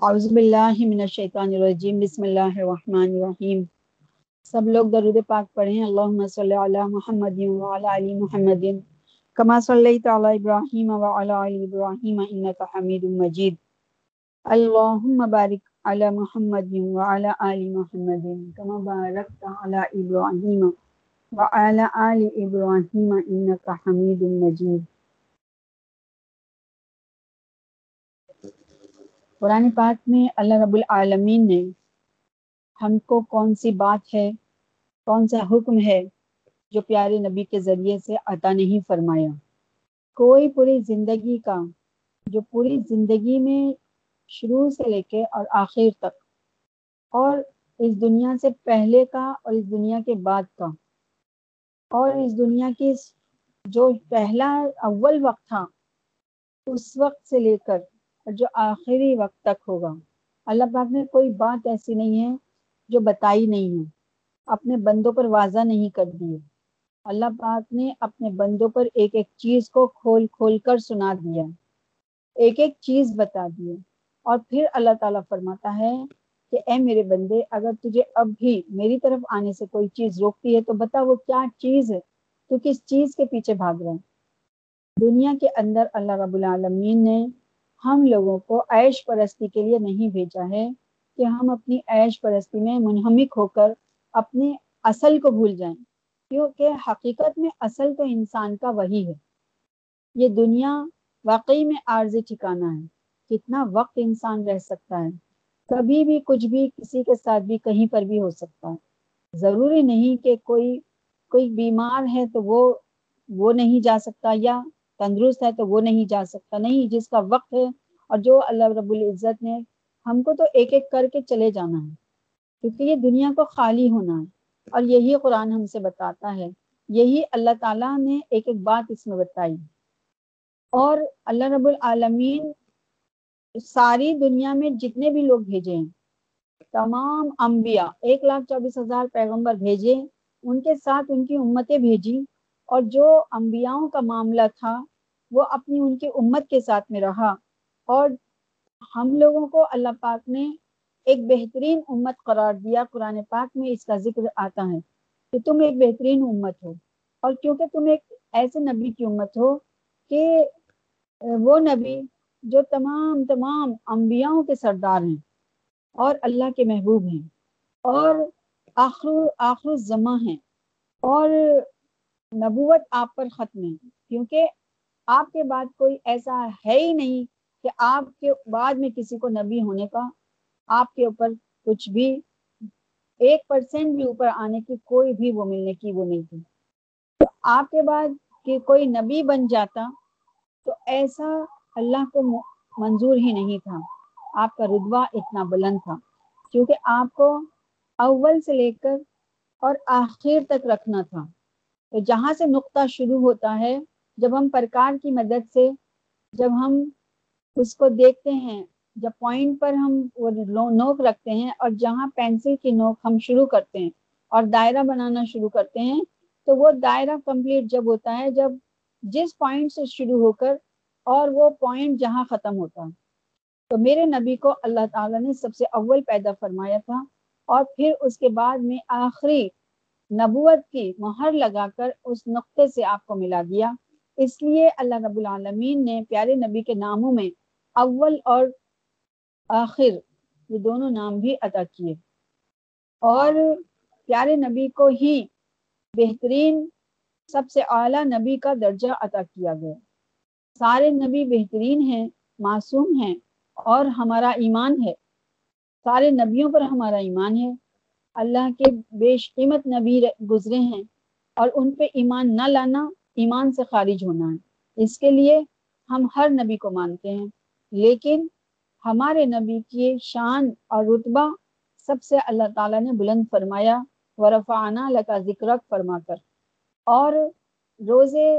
اعوذ باللہ من الشیطان الرجیم، بسم اللہ الرحمن الرحیم۔ سب لوگ درود پاک پڑھیں۔ اللہم صلی علی محمد وعلی علی محمد۔ کما صلیت علی ابراہیم وعلی علی ابراہیم، انکا حمید مجید۔ اللہم بارک علی محمد وعلی علی محمد، کما بارکت علی ابراہیم وعلی علی ابراہیم، انکا حمید مجید۔ قرآن پاک میں اللہ رب العالمین نے ہم کو کون سی بات ہے، کون سا حکم ہے جو پیارے نبی کے ذریعے سے عطا نہیں فرمایا؟ کوئی پوری زندگی کا، جو پوری زندگی میں شروع سے لے کے اور آخر تک، اور اس دنیا سے پہلے کا اور اس دنیا کے بعد کا۔ اور اس دنیا کی جو پہلا اول وقت تھا، اس وقت سے لے کر اور جو آخری وقت تک ہوگا۔ اللہ پاک نے کوئی بات ایسی نہیں ہے جو بتائی نہیں ہے اپنے بندوں پر واضح نہیں کر دی اللہ پاک نے اپنے بندوں پر ایک ایک چیز کو کھول کھول کر سنا دیا۔ ایک ایک چیز بتا دی اور پھر اللہ تعالیٰ فرماتا ہے کہ اے میرے بندے، اگر تجھے اب بھی میری طرف آنے سے کوئی چیز روکتی ہے تو بتا وہ کیا چیز ہے؟ تو کس چیز کے پیچھے بھاگ رہے ہیں دنیا کے اندر اللہ رب العالمین نے ہم لوگوں کو عیش پرستی کے لیے نہیں بھیجا ہے کہ ہم اپنی عیش پرستی میں منہمک ہو کر اپنے اصل کو بھول جائیں، کیونکہ حقیقت میں اصل تو انسان کا وہی ہے۔ یہ دنیا واقعی میں عارضی ٹھکانا ہے۔ کتنا وقت انسان رہ سکتا ہے۔ کبھی بھی کچھ بھی کسی کے ساتھ بھی کہیں پر بھی ہو سکتا ہے۔ ضروری نہیں کہ کوئی کوئی بیمار ہے تو وہ وہ نہیں جا سکتا یا تندرست ہے تو وہ نہیں جا سکتا، نہیں، جس کا وقت ہے۔ اور جو اللہ رب العزت نے ہم کو تو ایک ایک کر کے چلے جانا ہے، کیونکہ یہ دنیا کو خالی ہونا ہے۔ اور یہی قرآن ہم سے بتاتا ہے۔ یہی اللہ تعالیٰ نے ایک ایک بات اس میں بتائی۔ اور اللہ رب العالمین ساری دنیا میں جتنے بھی لوگ بھیجے ہیں، تمام انبیاء، ایک لاکھ چوبیس ہزار پیغمبر بھیجے، ان کے ساتھ ان کی امتیں بھیجی اور جو انبیاؤں کا معاملہ تھا، وہ اپنی ان کی امت کے ساتھ میں رہا۔ اور ہم لوگوں کو اللہ پاک نے ایک بہترین امت قرار دیا۔ قرآن پاک میں اس کا ذکر آتا ہے کہ تم ایک بہترین امت ہو۔ اور کیونکہ تم ایک ایسے نبی کی امت ہو کہ وہ نبی جو تمام تمام انبیاؤں کے سردار ہیں اور اللہ کے محبوب ہیں اور آخر آخر زماں ہیں۔ اور نبوت آپ پر ختم ہے۔ کیونکہ آپ کے بعد کوئی ایسا ہے ہی نہیں کہ آپ کے بعد میں کسی کو نبی ہونے کا، آپ کے اوپر کچھ بھی، ایک پرسینٹ بھی اوپر آنے کی کوئی بھی وہ ملنے کی وہ نہیں تھی۔ تو آپ کے بعد کہ کوئی نبی بن جاتا تو ایسا اللہ کو منظور ہی نہیں تھا۔ آپ کا رتبہ اتنا بلند تھا۔ کیونکہ آپ کو اول سے لے کر اور آخر تک رکھنا تھا۔ تو جہاں سے نقطہ شروع ہوتا ہے، جب ہم پرکار کی مدد سے، جب ہم اس کو دیکھتے ہیں، جب پوائنٹ پر ہم وہ نوک رکھتے ہیں اور جہاں پینسل کی نوک ہم شروع کرتے ہیں اور دائرہ بنانا شروع کرتے ہیں، تو وہ دائرہ کمپلیٹ جب ہوتا ہے، جب جس پوائنٹ سے شروع ہو کر اور وہ پوائنٹ جہاں ختم ہوتا۔ ہے تو میرے نبی کو اللہ تعالیٰ نے سب سے اول پیدا فرمایا تھا اور پھر اس کے بعد میں آخری نبوت کی مہر لگا کر اس نقطے سے آپ کو ملا دیا۔ اس لیے اللہ رب العالمین نے پیارے نبی کے ناموں میں اول اور آخر یہ دونوں نام بھی عطا کیے۔ اور پیارے نبی کو ہی بہترین سب سے اعلیٰ نبی کا درجہ عطا کیا گیا۔ سارے نبی بہترین ہیں، معصوم ہیں اور ہمارا ایمان ہے۔ سارے نبیوں پر ہمارا ایمان ہے۔ اللہ کے بے قیمت نبی گزرے ہیں اور ان پہ ایمان نہ لانا ایمان سے خارج ہونا ہے۔ اس کے لیے ہم ہر نبی کو مانتے ہیں، لیکن ہمارے نبی کی شان اور رتبہ سب سے اللہ تعالیٰ نے بلند فرمایا ورفانہ لکا ذکر فرما کر۔ اور روزے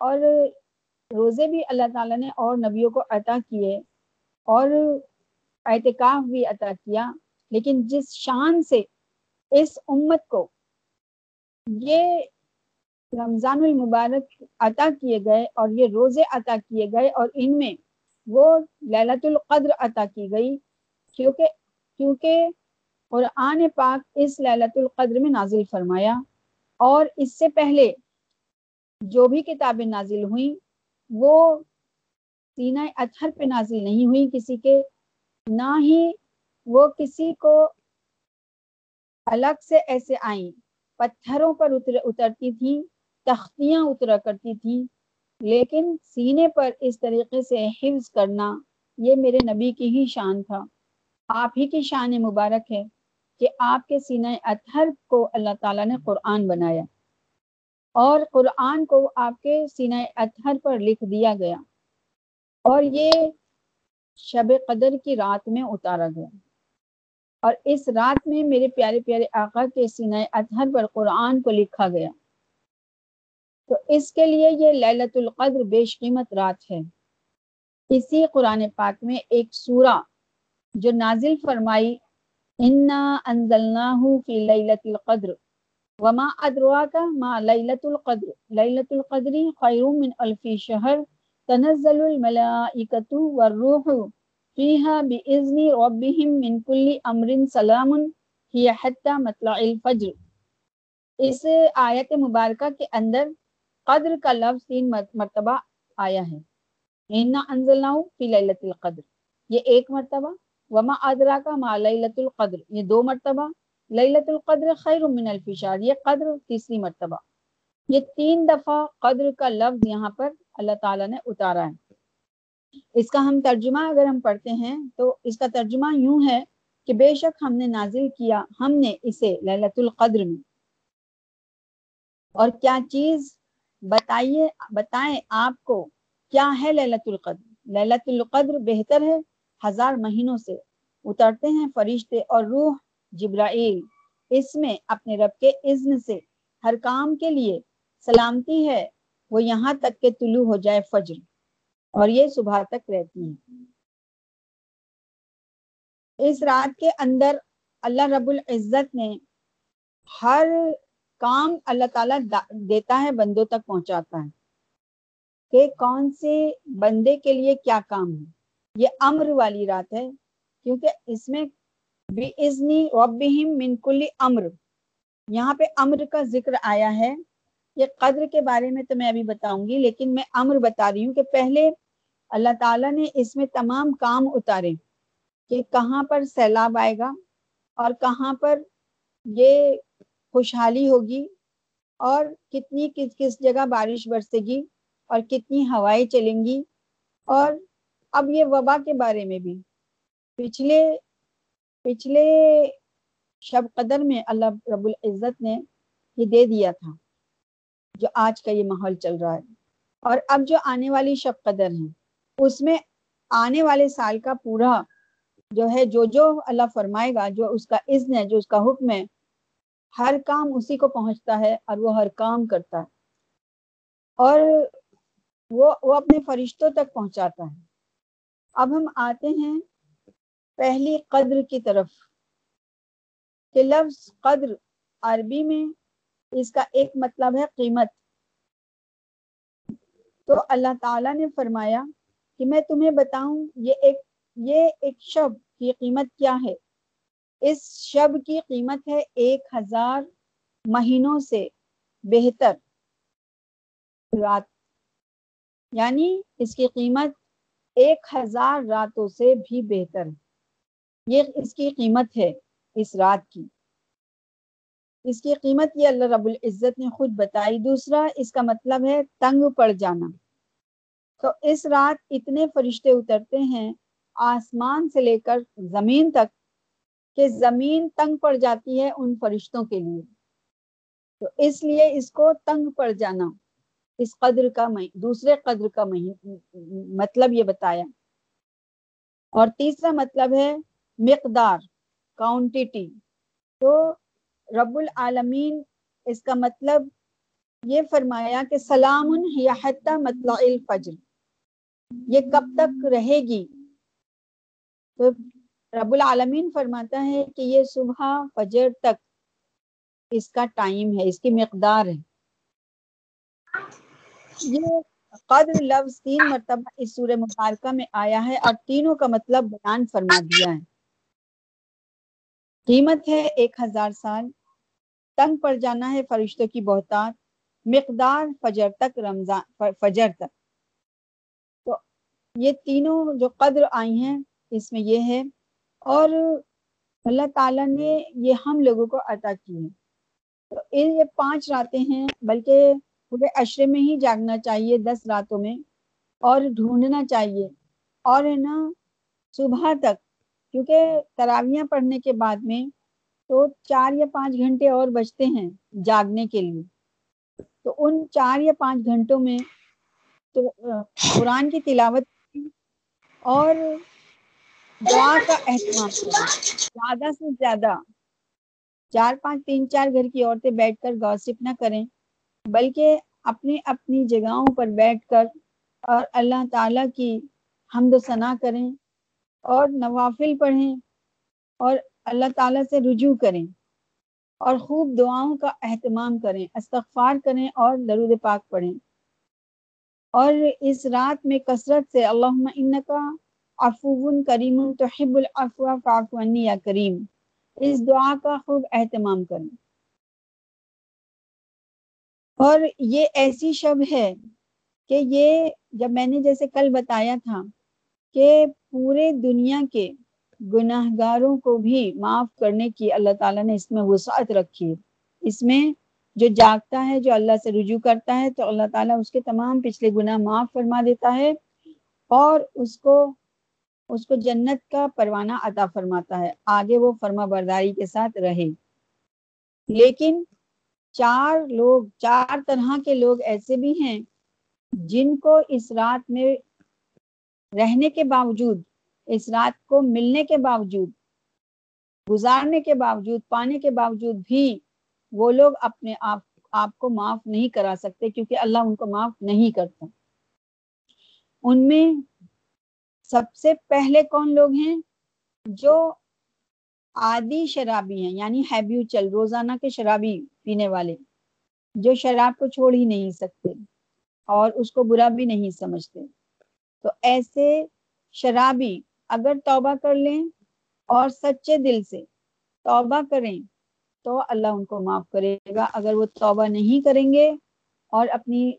اور روزے بھی اللہ تعالیٰ نے اور نبیوں کو عطا کیے، اور اعتکاف بھی عطا کیا، لیکن جس شان سے اس امت کو۔ یہ رمضان المبارک عطا کیے گئے اور یہ روزے عطا کیے گئے اور ان میں وہ للت القدر عطا کی گئی، کیونکہ کیونکہ قرآن پاک اس للت القدر میں نازل فرمایا۔ اور اس سے پہلے جو بھی کتابیں نازل ہوئیں، وہ سینہ اطہر پہ نازل نہیں ہوئی کسی کے، نہ ہی وہ کسی کو الگ سے ایسے آئیں۔ پتھروں پر اتر اترتی تھیں تختیاں اترا کرتی تھیں لیکن سینے پر اس طریقے سے حفظ کرنا یہ میرے نبی کی ہی شان تھا۔ آپ ہی کی شان مبارک ہے کہ آپ کے سینہ اطہر کو اللہ تعالیٰ نے قرآن بنایا۔ اور قرآن کو آپ کے سینہ اطہر پر لکھ دیا گیا۔ اور یہ شب قدر کی رات میں اتارا گیا۔ اور اس رات میں میرے پیارے پیارے آقا کے سینہ اطہر پر قرآن کو لکھا گیا۔ تو اس کے لیے یہ للت القدر بیش قیمت رات ہے۔ اسی قرآن پاک میں ایک سورہ جو نازل فرمائی، انا انزلناہ فی لیلت القدر وما ادراک ما لیلت القدر لیلت القدر خیر من الفی شہر تنزل الملائکۃ والروح فیہا باذن ربہم من کل امر سلام ہی حتی مطلع الفجر۔ اس آیت مبارکہ کے اندر قدر کا لفظ تین مرتبہ آیا ہے۔ انا انزلناہ فی لیلت القدر۔ یہ ایک مرتبہ۔ وما ادرا کا ما لیلت القدر۔ یہ دو مرتبہ۔ لیلت القدر خیر من الف یہ قدر تیسری مرتبہ۔ یہ تین دفعہ قدر کا لفظ یہاں پر اللہ تعالیٰ نے اتارا ہے۔ اس کا ہم ترجمہ اگر ہم پڑھتے ہیں تو اس کا ترجمہ یوں ہے کہ بے شک ہم نے نازل کیا، ہم نے اسے لیلت القدر میں۔ اور کیا چیز بتائیے، بتائیں آپ کو کیا ہے للت القدر؟ للت القدر بہتر ہے ہزار مہینوں سے۔ اترتے ہیں فرشتے اور روح جبرائیل۔ اس میں اپنے رب کے اذن سے ہر کام کے لیے سلامتی ہے۔ وہ یہاں تک کہ طلوع ہو جائے فجر۔ اور یہ صبح تک رہتی ہے اس رات کے اندر اللہ رب العزت نے ہر کام اللہ تعالیٰ دیتا ہے، بندوں تک پہنچاتا ہے۔ کہ کون سے بندے کے لیے کیا کام ہے۔ یہ امر والی رات ہے، کیونکہ اس میں بے ازنی ربہم من کل امر۔ یہاں پہ امر کا ذکر آیا ہے۔ یہ قدر کے بارے میں تو میں ابھی بتاؤں گی، لیکن میں امر بتا رہی ہوں کہ پہلے اللہ تعالیٰ نے اس میں تمام کام اتارے کہ کہاں پر سیلاب آئے گا اور کہاں پر یہ خوشحالی ہوگی اور کتنی کس کس جگہ بارش برسے گی اور کتنی ہوائیں چلیں گی اور اب یہ وبا کے بارے میں بھی۔ پچھلے پچھلے شب قدر میں اللہ رب العزت نے یہ دے دیا تھا جو آج کا یہ ماحول چل رہا ہے اور اب جو آنے والی شب قدر ہے۔ اس میں آنے والے سال کا پورا جو ہے، جو جو اللہ فرمائے گا، جو اس کا اذن ہے، جو اس کا حکم ہے، ہر کام اسی کو پہنچتا ہے اور وہ ہر کام کرتا ہے۔ اور وہ وہ اپنے فرشتوں تک پہنچاتا ہے۔ اب ہم آتے ہیں پہلی قدر کی طرف۔ کہ لفظ قدر عربی میں اس کا ایک مطلب ہے قیمت۔ تو اللہ تعالیٰ نے فرمایا کہ میں تمہیں بتاؤں، یہ ایک یہ ایک شب کی قیمت کیا ہے؟ اس شب کی قیمت ہے ایک ہزار مہینوں سے بہتر رات۔ یعنی اس کی قیمت ایک ہزار راتوں سے بھی بہتر۔ یہ اس کی قیمت ہے اس رات کی۔ اس کی قیمت یہ اللہ رب العزت نے خود بتائی۔ دوسرا، اس کا مطلب ہے تنگ پڑ جانا۔ تو اس رات اتنے فرشتے اترتے ہیں، آسمان سے لے کر زمین تک، کہ زمین تنگ پڑ جاتی ہے ان فرشتوں کے لیے۔ تو اس لیے اس کو تنگ پڑ جانا۔ اس قدر کا دوسرے قدر کا مطلب یہ بتایا۔ اور تیسرا مطلب ہے مقدار کاؤنٹیٹی تو رب العالمین اس کا مطلب یہ فرمایا کہ سلام مطلع الفجر۔ یہ کب تک رہے گی؟ تو رب العالمین فرماتا ہے کہ یہ صبح فجر تک اس کا ٹائم ہے، اس کی مقدار ہے۔ یہ قدر لفظ تین مرتبہ اس سورہ مبارکہ میں آیا ہے اور تینوں کا مطلب بیان فرما دیا ہے۔ قیمت ہے ایک ہزار سال، تنگ پڑ جانا ہے فرشتوں کی بہتات مقدار فجر تک رمضان، فجر تک۔ یہ تینوں جو قدر آئی ہیں، اس میں یہ ہے۔ اور اللہ تعالیٰ نے یہ ہم لوگوں کو عطا کی ہے تو یہ پانچ راتیں ہیں، بلکہ پورے اشرے میں ہی جاگنا چاہیے، دس راتوں میں۔ اور ڈھونڈنا چاہیے۔ اور ہے نا، صبح تک، کیونکہ تراویاں پڑھنے کے بعد میں تو چار یا پانچ گھنٹے اور بچتے ہیں جاگنے کے لیے۔ تو ان چار یا پانچ گھنٹوں میں تو قرآن کی تلاوت اور دعا کا اہتمام کریں زیادہ سے زیادہ چار پانچ تین چار گھر کی عورتیں بیٹھ کر گوسپ نہ کریں، بلکہ اپنی اپنی جگہوں پر بیٹھ کر اور اللہ تعالیٰ کی حمد و ثنا کریں اور نوافل پڑھیں اور اللہ تعالیٰ سے رجوع کریں اور خوب دعاؤں کا اہتمام کریں، استغفار کریں اور درود پاک پڑھیں۔ اور اس رات میں کثرت سے اللہم انکا عفو کریم تحب العفو فاعف عنی یا کریم۔ اس دعا کا خوب اہتمام کریں اور یہ ایسی شب ہے کہ یہ جب میں نے جیسے کل بتایا تھا کہ پورے دنیا کے گناہ گاروں کو بھی معاف کرنے کی اللہ تعالیٰ نے اس میں وسعت رکھی۔ ہے اس میں جو جاگتا ہے، جو اللہ سے رجوع کرتا ہے، تو اللہ تعالیٰ اس کے تمام پچھلے گناہ معاف فرما دیتا ہے اور اس کو اس کو جنت کا پروانہ عطا فرماتا ہے۔ آگے وہ فرما برداری کے ساتھ رہے۔ لیکن چار لوگ، چار طرح کے لوگ ایسے بھی ہیں جن کو اس رات میں رہنے کے باوجود، اس رات کو ملنے کے باوجود، گزارنے کے باوجود، پانے کے باوجود بھی وہ لوگ اپنے آپ آپ کو معاف نہیں کرا سکتے کیونکہ اللہ ان کو معاف نہیں کرتا۔ ان میں سب سے پہلے کون لوگ ہیں؟ جو عادی شرابی ہیں یعنی ہیبیوچل روزانہ کے شرابی پینے والے، جو شراب کو چھوڑ ہی نہیں سکتے اور اس کو برا بھی نہیں سمجھتے۔ تو ایسے شرابی اگر توبہ کر لیں اور سچے دل سے توبہ کریں تو اللہ ان کو معاف کرے گا۔ اگر وہ توبہ نہیں کریں گے اور اپنی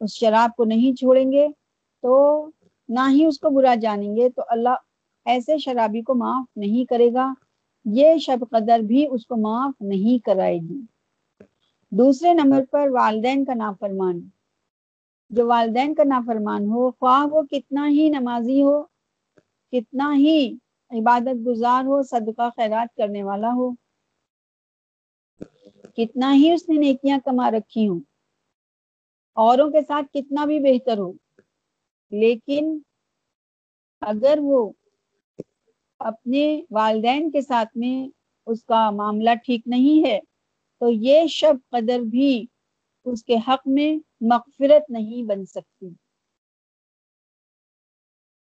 اس شراب کو نہیں چھوڑیں گے تو نہ ہی اس کو برا جانیں گے، تو اللہ ایسے شرابی کو معاف نہیں کرے گا۔ یہ شب قدر بھی اس کو معاف نہیں کرائے گی۔ دوسرے نمبر پر والدین کا نافرمان۔ جو والدین کا نافرمان ہو، خواہ وہ کتنا ہی نمازی ہو، کتنا ہی عبادت گزار ہو، صدقہ خیرات کرنے والا ہو کتنا ہی اس نے نیکیاں کما رکھی ہوں۔ اوروں کے ساتھ کتنا بھی بہتر ہو۔ لیکن اگر وہ اپنے والدین کے ساتھ میں اس کا معاملہ ٹھیک نہیں ہے، تو یہ شب قدر بھی اس کے حق میں مغفرت نہیں بن سکتی۔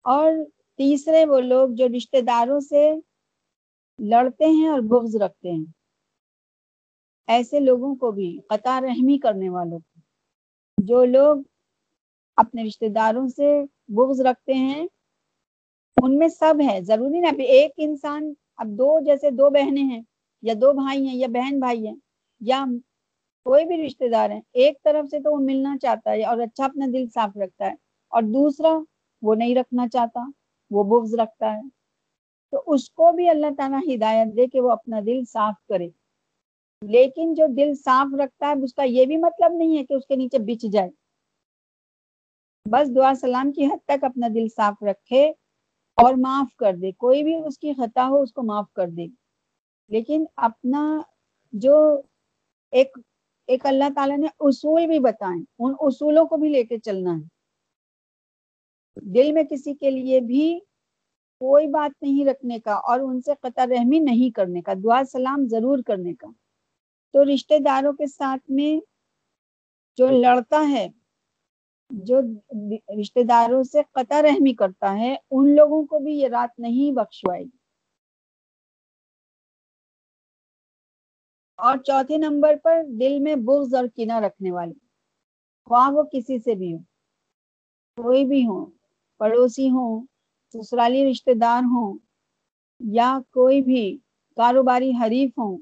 اور تیسرے وہ لوگ جو رشتہ داروں سے لڑتے ہیں اور بغض رکھتے ہیں۔ ایسے لوگوں کو بھی قطع رحمی کرنے والوں کو، جو لوگ اپنے رشتہ داروں سے بغض رکھتے ہیں، ان میں سب ہے ضروری نا ایک انسان، اب دو جیسے دو بہنیں ہیں، یا دو بھائی ہیں، یا بہن بھائی ہیں، یا کوئی بھی رشتہ دار ہیں، ایک طرف سے تو وہ ملنا چاہتا ہے اور اچھا اپنا دل صاف رکھتا ہے، اور دوسرا وہ نہیں رکھنا چاہتا، وہ بغض رکھتا ہے۔ تو اس کو بھی اللہ تعالیٰ ہدایت دے کہ وہ اپنا دل صاف کرے۔ لیکن جو دل صاف رکھتا ہے اس کا یہ بھی مطلب نہیں ہے کہ اس کے نیچے بچ جائے۔ بس دعا سلام کی حد تک اپنا دل صاف رکھے اور معاف کر دے۔ کوئی بھی اس کی خطا ہو، اس کو معاف کر دے۔ لیکن اپنا جو ایک ایک اللہ تعالیٰ نے اصول بھی بتائیں، ان اصولوں کو بھی لے کے چلنا ہے۔ دل میں کسی کے لیے بھی کوئی بات نہیں رکھنے کا اور ان سے قطع رحمی نہیں کرنے کا۔ دعا سلام ضرور کرنے کا۔ تو رشتہ داروں کے ساتھ میں جو لڑتا ہے، جو رشتہ داروں سے قطع رحمی کرتا ہے، ان لوگوں کو بھی یہ رات نہیں بخشوائے گی۔ اور چوتھے نمبر پر دل میں بغض اور کینہ رکھنے والے خواہ وہ کسی سے بھی ہو کوئی بھی ہو پڑوسی ہو سسرالی رشتہ دار ہوں یا کوئی بھی کاروباری حریف ہوں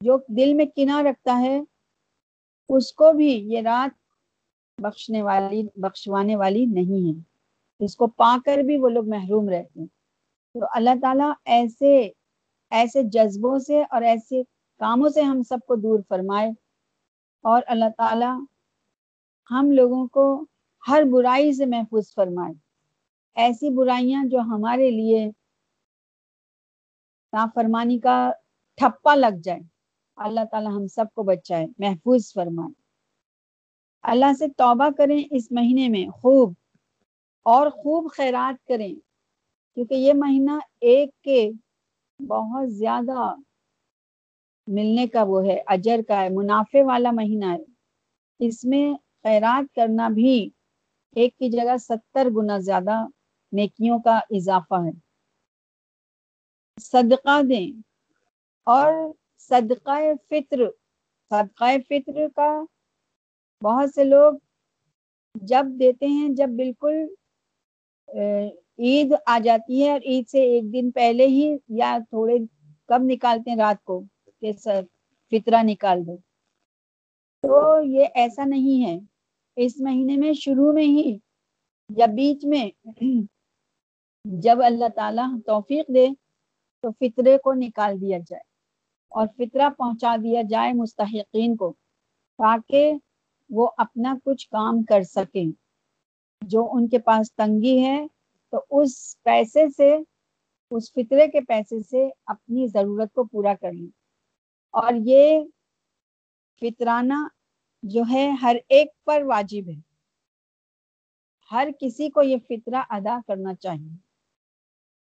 جو دل میں کنا رکھتا ہے، اس کو بھی یہ رات بخشنے والی، بخشوانے والی نہیں ہے۔ اس کو پا کر بھی وہ لوگ محروم رہتے ہیں۔ تو اللہ تعالیٰ ایسے ایسے جذبوں سے اور ایسے کاموں سے ہم سب کو دور فرمائے۔ اور اللہ تعالیٰ ہم لوگوں کو ہر برائی سے محفوظ فرمائے۔ ایسی برائیاں جو ہمارے لیے نافرمانی کا ٹھپا لگ جائے اللہ تعالیٰ ہم سب کو بچائے، محفوظ فرمائے۔ اللہ سے توبہ کریں اس مہینے میں، خوب۔ اور خوب خیرات کریں، کیونکہ یہ مہینہ ایک کے بہت زیادہ ملنے کا وہ ہے، اجر کا ہے، منافع والا مہینہ ہے۔ اس میں خیرات کرنا بھی ایک کی جگہ ستر گنا زیادہ نیکیوں کا اضافہ ہے۔ صدقہ دیں اور صدقہ فطر صدقہ فطر کا بہت سے لوگ جب دیتے ہیں، جب بالکل عید آ جاتی ہے اور عید سے ایک دن پہلے ہی یا تھوڑے کب نکالتے ہیں رات کو کہ فطرہ نکال دو۔ تو یہ ایسا نہیں ہے۔ اس مہینے میں شروع میں ہی یا بیچ میں جب اللہ تعالیٰ توفیق دے تو فطرے کو نکال دیا جائے۔ اور فطرہ پہنچا دیا جائے مستحقین کو تاکہ وہ اپنا کچھ کام کر سکیں۔ جو ان کے پاس تنگی ہے تو اس پیسے سے، اس فطرے کے پیسے سے اپنی ضرورت کو پورا کر لیں اور یہ فطرانہ جو ہے، ہر ایک پر واجب ہے۔ ہر کسی کو یہ فطرہ ادا کرنا چاہیے۔